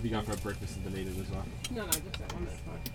good. Have you gone for breakfast in Dunedin as well? No, no, just that one. That's fine.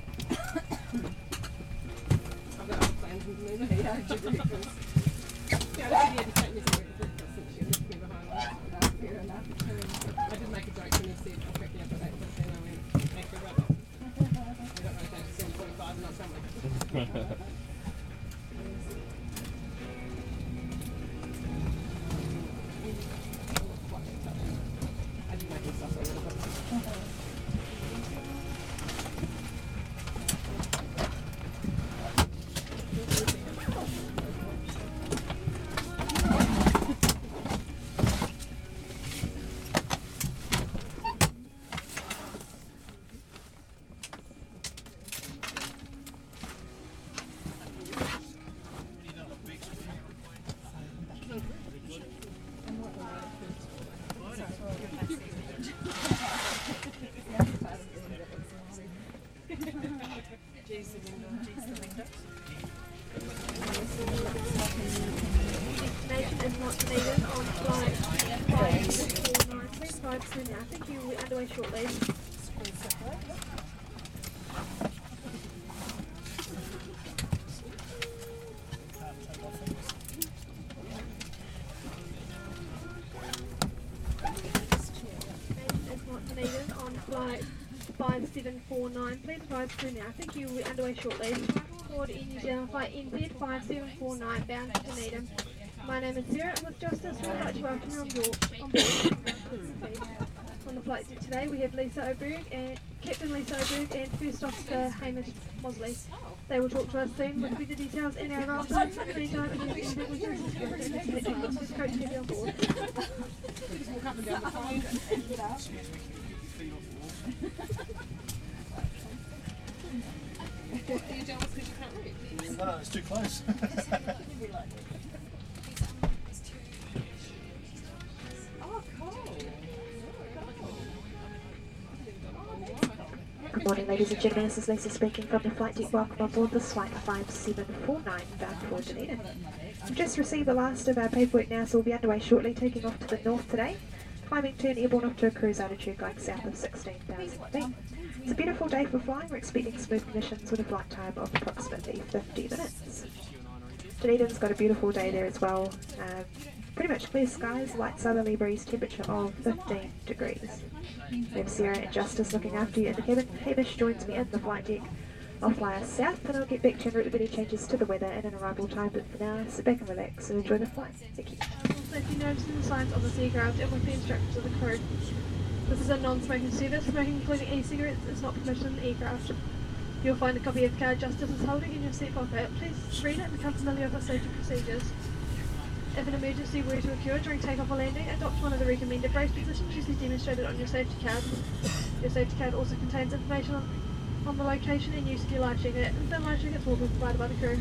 5749. Please flight now. Thank you. We're underway shortly. Board in New Zealand flight NZ 5749 bound to Dunedin. My name is Sarah with Justice we would like to welcome you on board. On, the flight today we have Lisa Oberg and Captain Lisa Oberg and First Officer Hamish Mosley. They will talk to us soon with the details and our answers. In the meantime, if you have please just coach you on board. Close. Good morning, ladies and gentlemen. This is Lisa speaking from the flight deck. Welcome aboard this flight 5749 bound for Dunedin. We've just received the last of our paperwork now, so we'll be underway shortly, taking off to the north today. Climbing turn airborne off to a cruise altitude going south of 16,000 feet. It's a beautiful day for flying. We're expecting smooth conditions with a flight time of approximately 50 minutes. Dunedin's got a beautiful day there as well. Um, pretty much clear skies, light southerly breeze, temperature of 15 degrees. Have Sarah and Justice looking after you in the cabin. Hamish joins me in the flight deck. I'll fly us south and I'll get back to you with any changes to the weather and an arrival time. But for now, sit back and relax and enjoy the flight. Thank you. Also, if you notice the signs on the seagraft and with the instructions of the crew, this is a non-smoking service. Smoking, including e-cigarettes, is not permitted in the aircraft. You'll find a copy of the card Justice is holding in your seat pocket. Please read it and become familiar with safety procedures. If an emergency were to occur during takeoff or landing, adopt one of the recommended brace positions usually demonstrated on your safety card. Your safety card also contains information on, on the location and use of your life jacket, and the life jackets will be provided by the crew.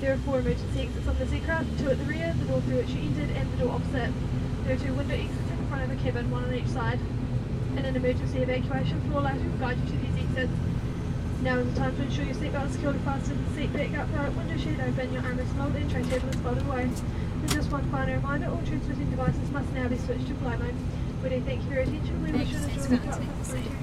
There are four emergency exits on this aircraft, two at the rear, the door through which you entered, and the door opposite. There are two window exits in front of the cabin, one on each side. In an emergency evacuation, floor lighting will guide you to these exits. Now is the time to ensure your seatbelt is securely fastened, seat back upright, window shade open, your armrest folded, and tray table is folded away. And just one final reminder, all transmitting devices must now be switched to flight mode. We do thank you for your attention. We wish you enjoy the flight from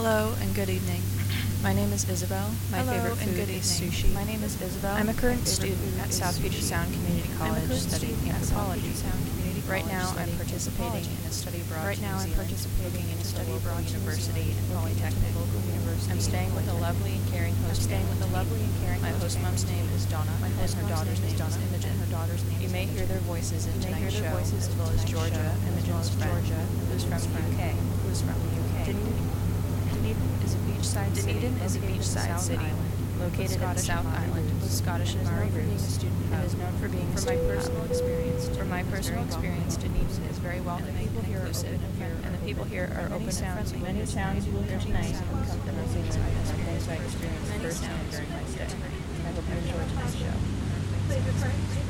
Hello and good evening. My name is Isabel. My Hello favorite and food good is evening. sushi. My name is Isabel. I'm a current student at South Puget. Sound Community I'm a College studying student at South anthropology. Sound Community Right now, I'm participating in a study abroad Right now, I'm participating in a study abroad local to New university and polytechnic. university I'm staying with a lovely and caring I'm host staying with a lovely and caring My host mom's name is Donna, My and host her daughter's name is Donna, and Imogen. her daughter's name You may hear their voices in tonight's their show, voices as well as Georgia, show, as well Imogen's friend, Georgia, who's from the UK. who's from the UK. Dunedin Dunedin beachside city Dunedin is a beachside city located in the South Island with Scottish and and is known Maori for being a roots, and is known for being From my personal experience, From my personal experience. Dunedin is very welcoming and inclusive, and the people here are open and friendly. many sounds you will hear tonight will come from New Zealand and are things I experienced firsthand during my stay. I hope you enjoy tonight's show.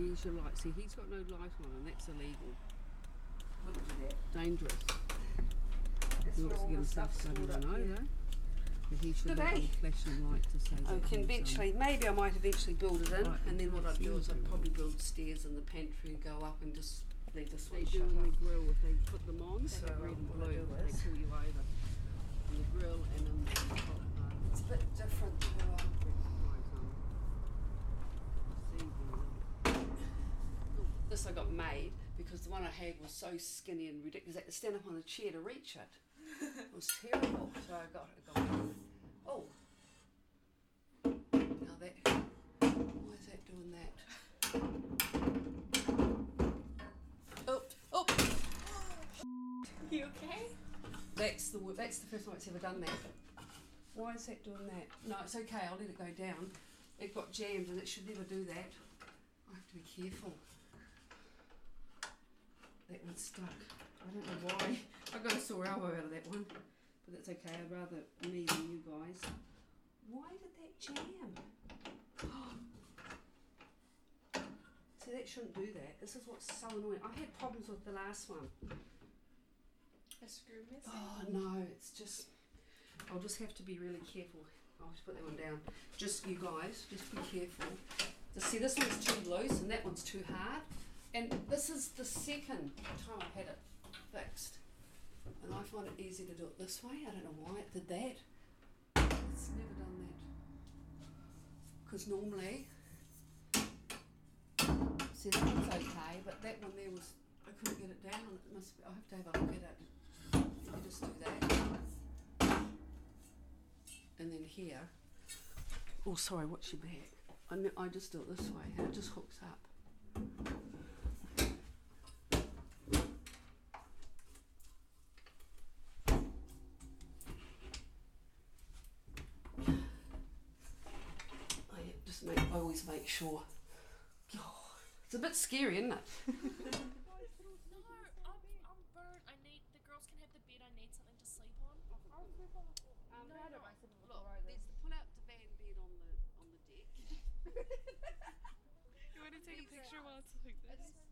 Use your light. See, he's got no light on, and that's illegal. Dangerous. He wants to get himself started on over. But he should have a flashing light to say that I can he's, um, eventually, maybe I might eventually build it in, Right, and then what I'd do is I'd probably build stairs in the pantry go up and just leave this They one do shut in up. the grill if they put them on, So, they're red and what I blue. do They is- pull you over. In the grill and in the top part. It's a bit different to um, this I got made because the one I had was so skinny and ridiculous. I had to stand up on a chair to reach it. It was terrible. So I got it. Oh. Now that. Why is that doing that? Oh, oh. You okay? That's the that's the first time it's ever done that. Why is that doing that? No, it's okay. I'll let it go down. It got jammed and it should never do that. I have to be careful. That one's stuck. I don't know why. I got a sore elbow out of that one, but that's okay. I'd rather me than you guys. Why did that jam? See, that shouldn't do that. This is what's so annoying. I had problems with the last one. A screw missing. Oh no, it's just. I'll just have to be really careful. I'll just put that one down. Just you guys, just be careful. To see, this one's too loose and that one's too hard. And this is the second time I've had it fixed. And I find it easy to do it this way. I don't know why it did that. It's never done that. Because normally, see that okay, but that one there was, I couldn't get it down. It must be, I'll have to have a look at it. Me just do that. And then here. Oh, sorry, watch your back. I, I just do it this way and it just hooks up. I just make, I always make sure. Oh, It's a bit scary, isn't it? No, I'm, I'm burnt. I need the girls can have the bed. I need something to sleep on. Um, No, no, no. no, Look, there's the pull out divan bed on the on the deck. You want to take a picture while it's like this?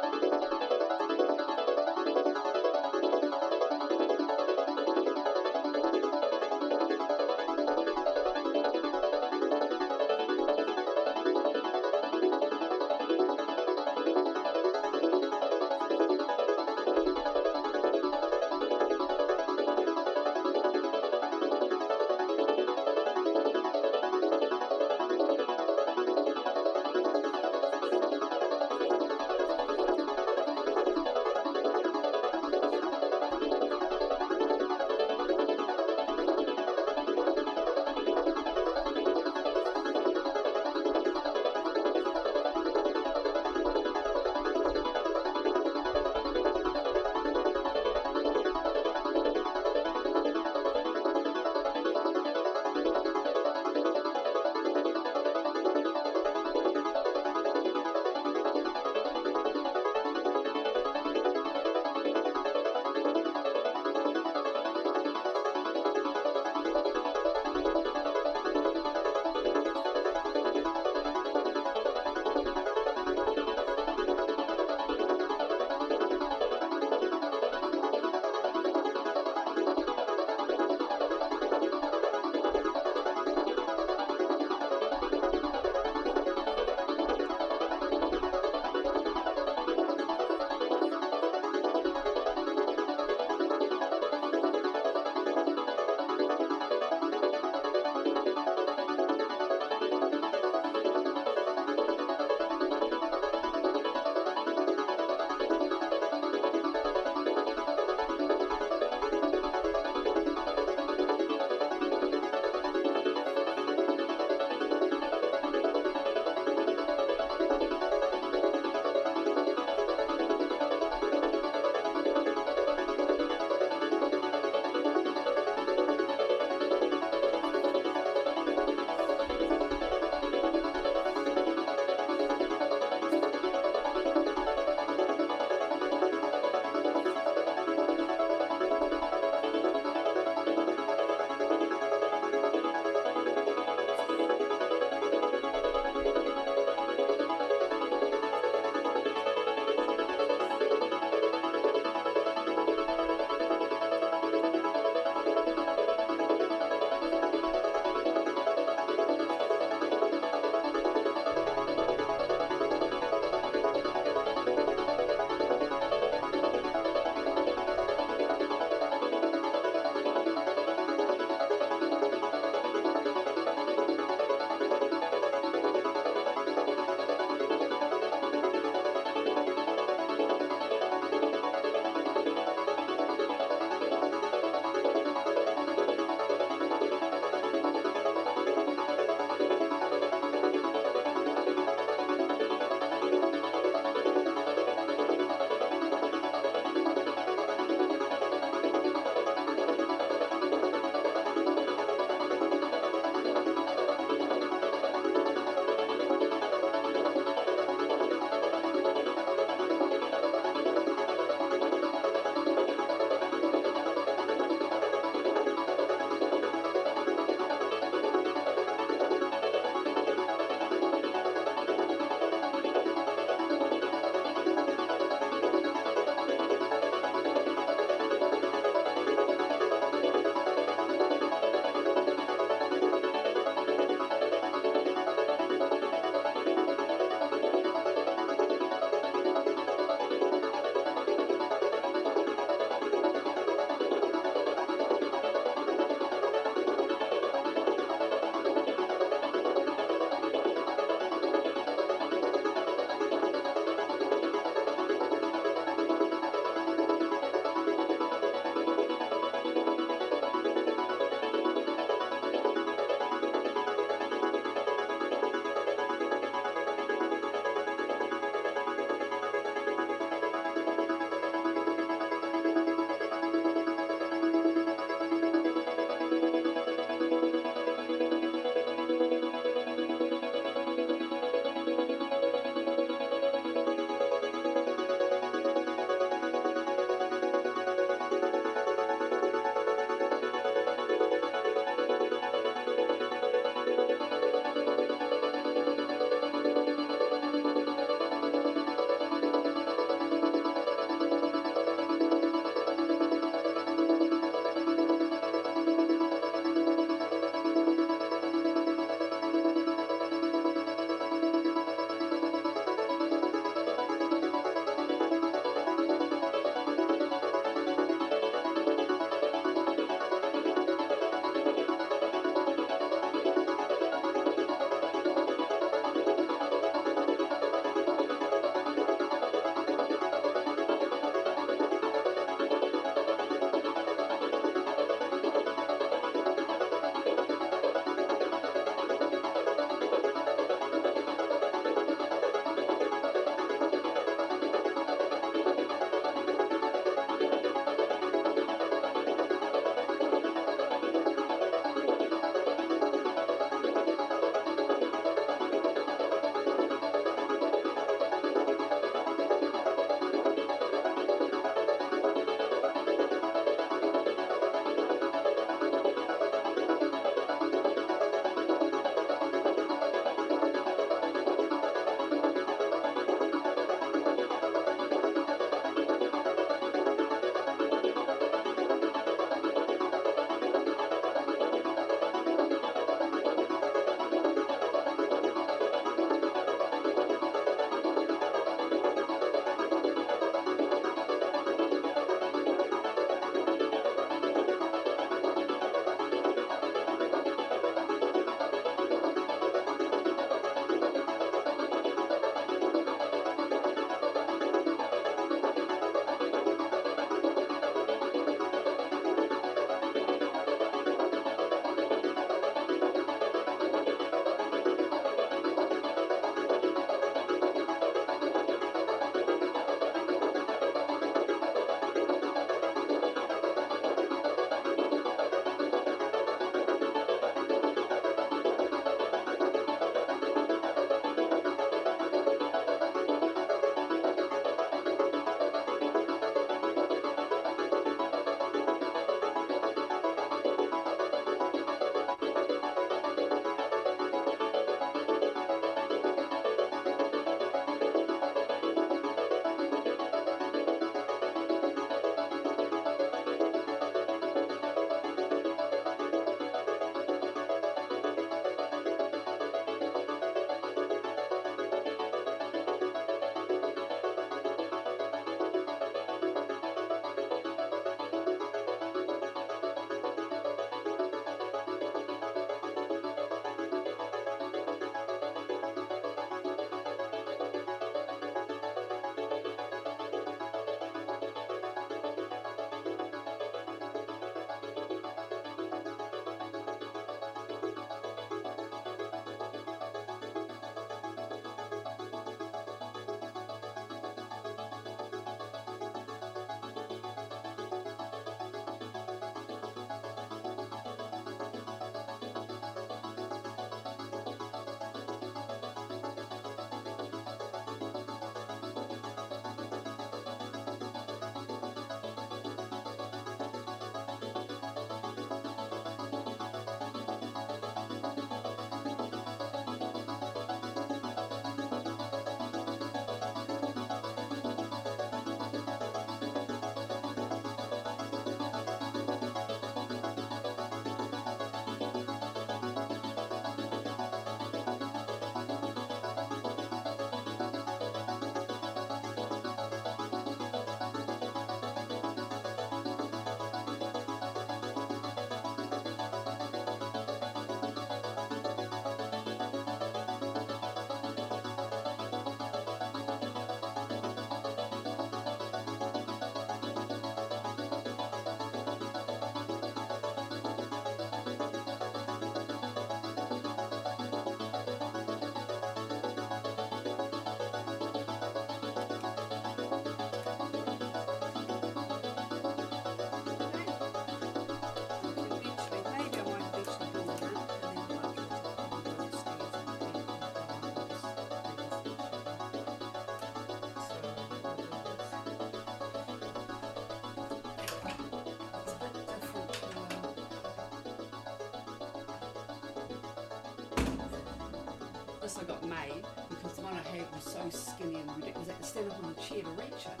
This I got made because the one I had was so skinny and ridiculous. I had to stand up on the chair to reach it.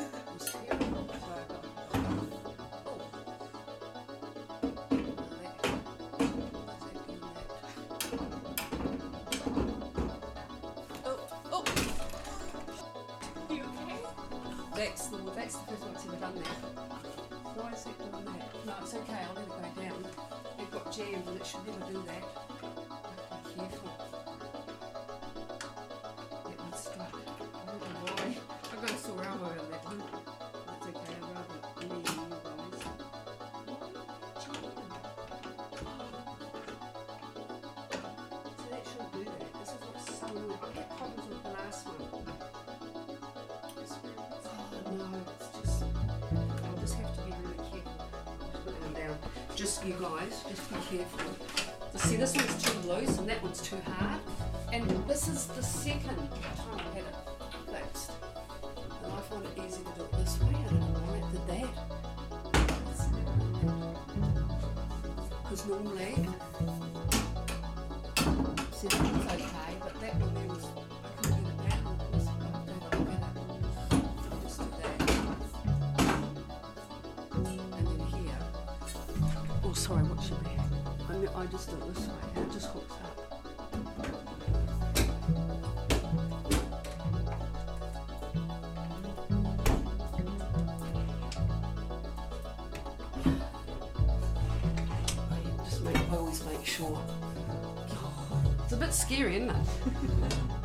It was terrible. So I got, oh. That's the that's the first one that's ever done that. Why is it doing that? No, it's okay. I'll let it go down. It got jammed and it should never do that. Just you guys, just be careful. See, this one's too loose and that one's too hard. And this is the second sure. It's a bit scary, isn't it?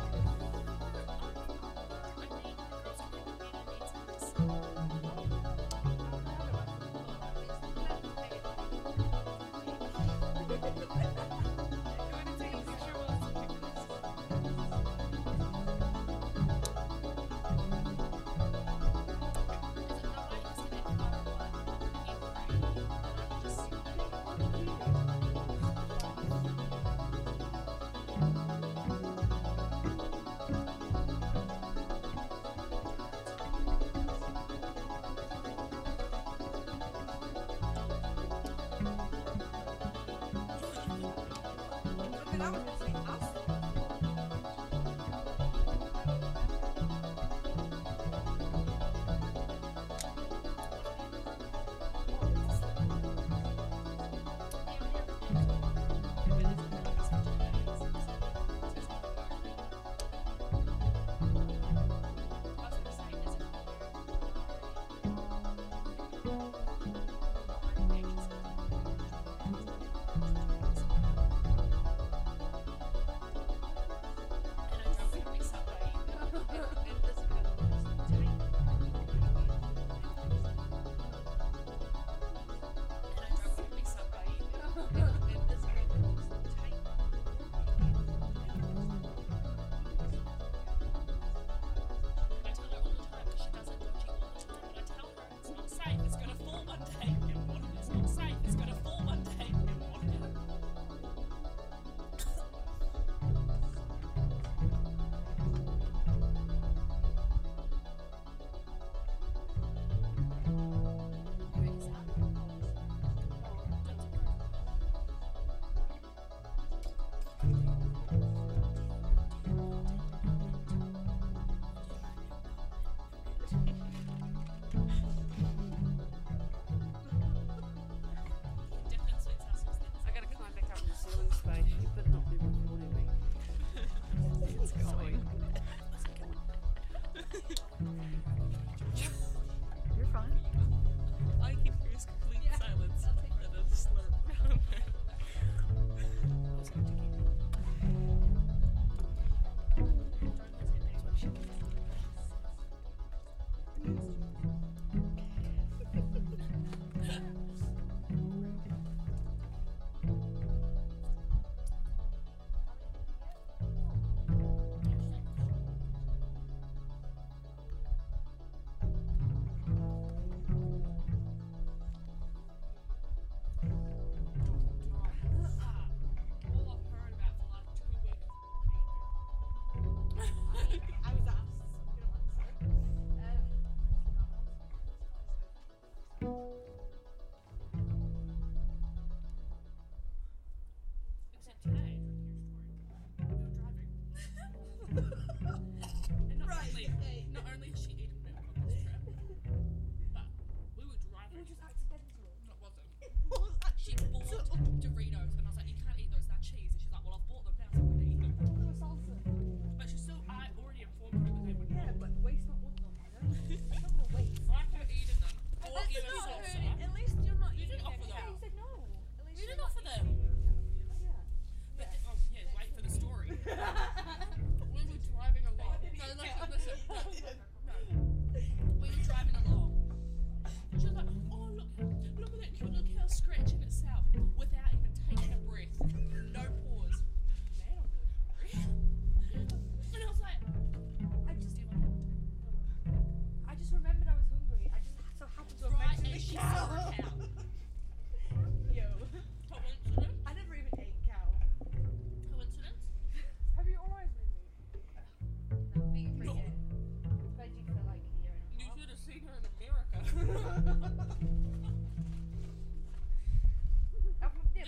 you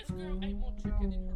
This girl ate more chicken in her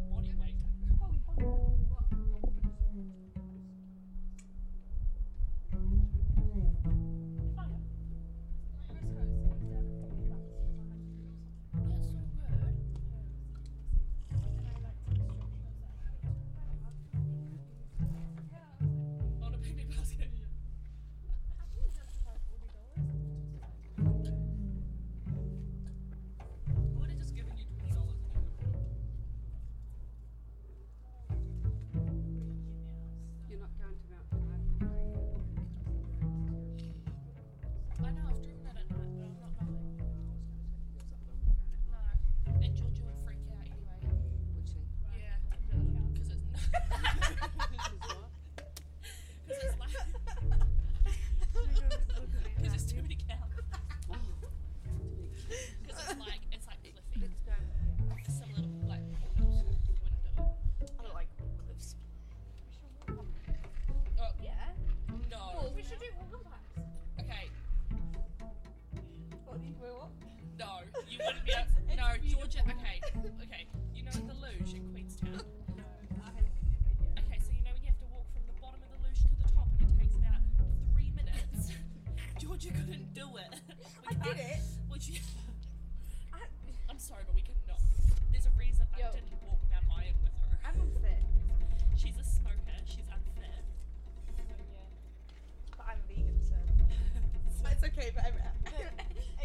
okay for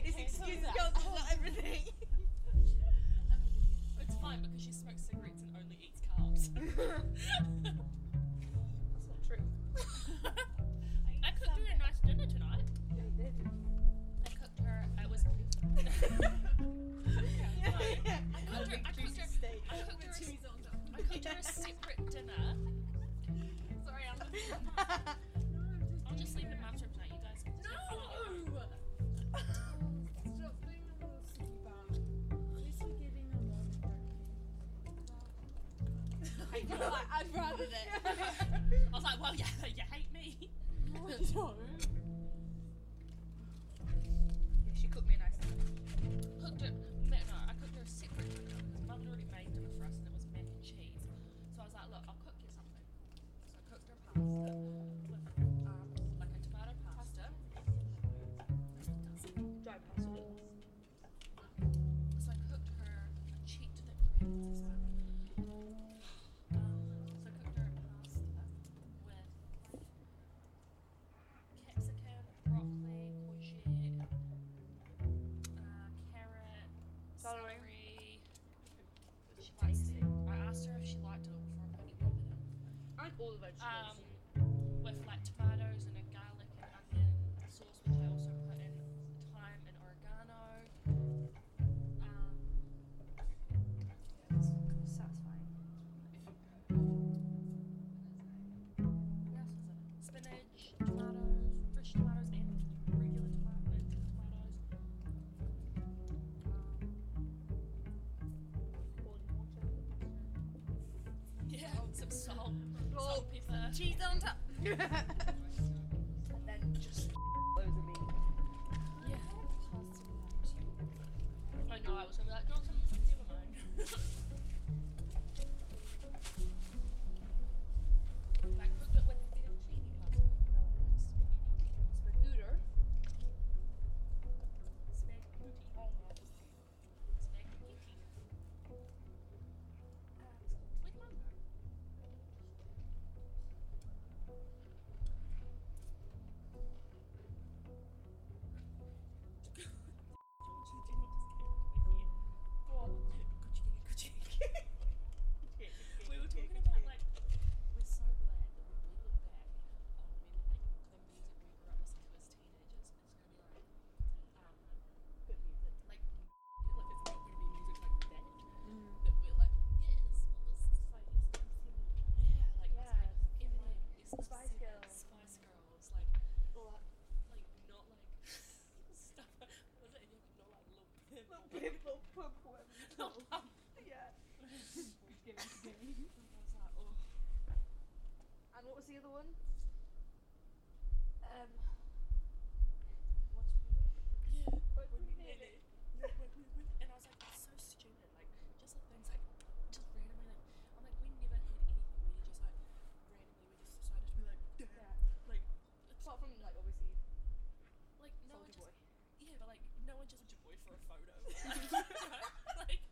this excuse goes for everything. it's fine because she smokes cigarettes and only eats carbs. like, I'd rather that. I was like, well, yeah, you hate me. no. Yeah, she cooked me a nice. Cooked it. Spice Girls. Spice Girls, like, like, like not like stuff. Was it not like little pimp? Little pimp, little pimp, whatever. Yeah. Give me. And what was the other one? Um. What's yeah. Yeah, but like no one just Soulja Boy for a photo. like,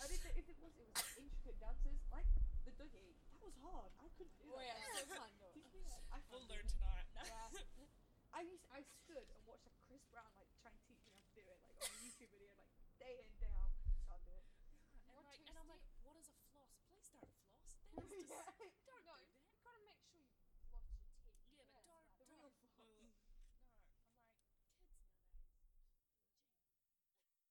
I did the, if it was it was like, intricate dances like the Dougie. That was hard. I couldn't do Oh yeah, so fun. I we'll learn tonight. Yeah. I used I stood and watched like Chris Brown like try and teach me how to do it like on a YouTube video like day in day out. Can't do it. and like, and I'm like,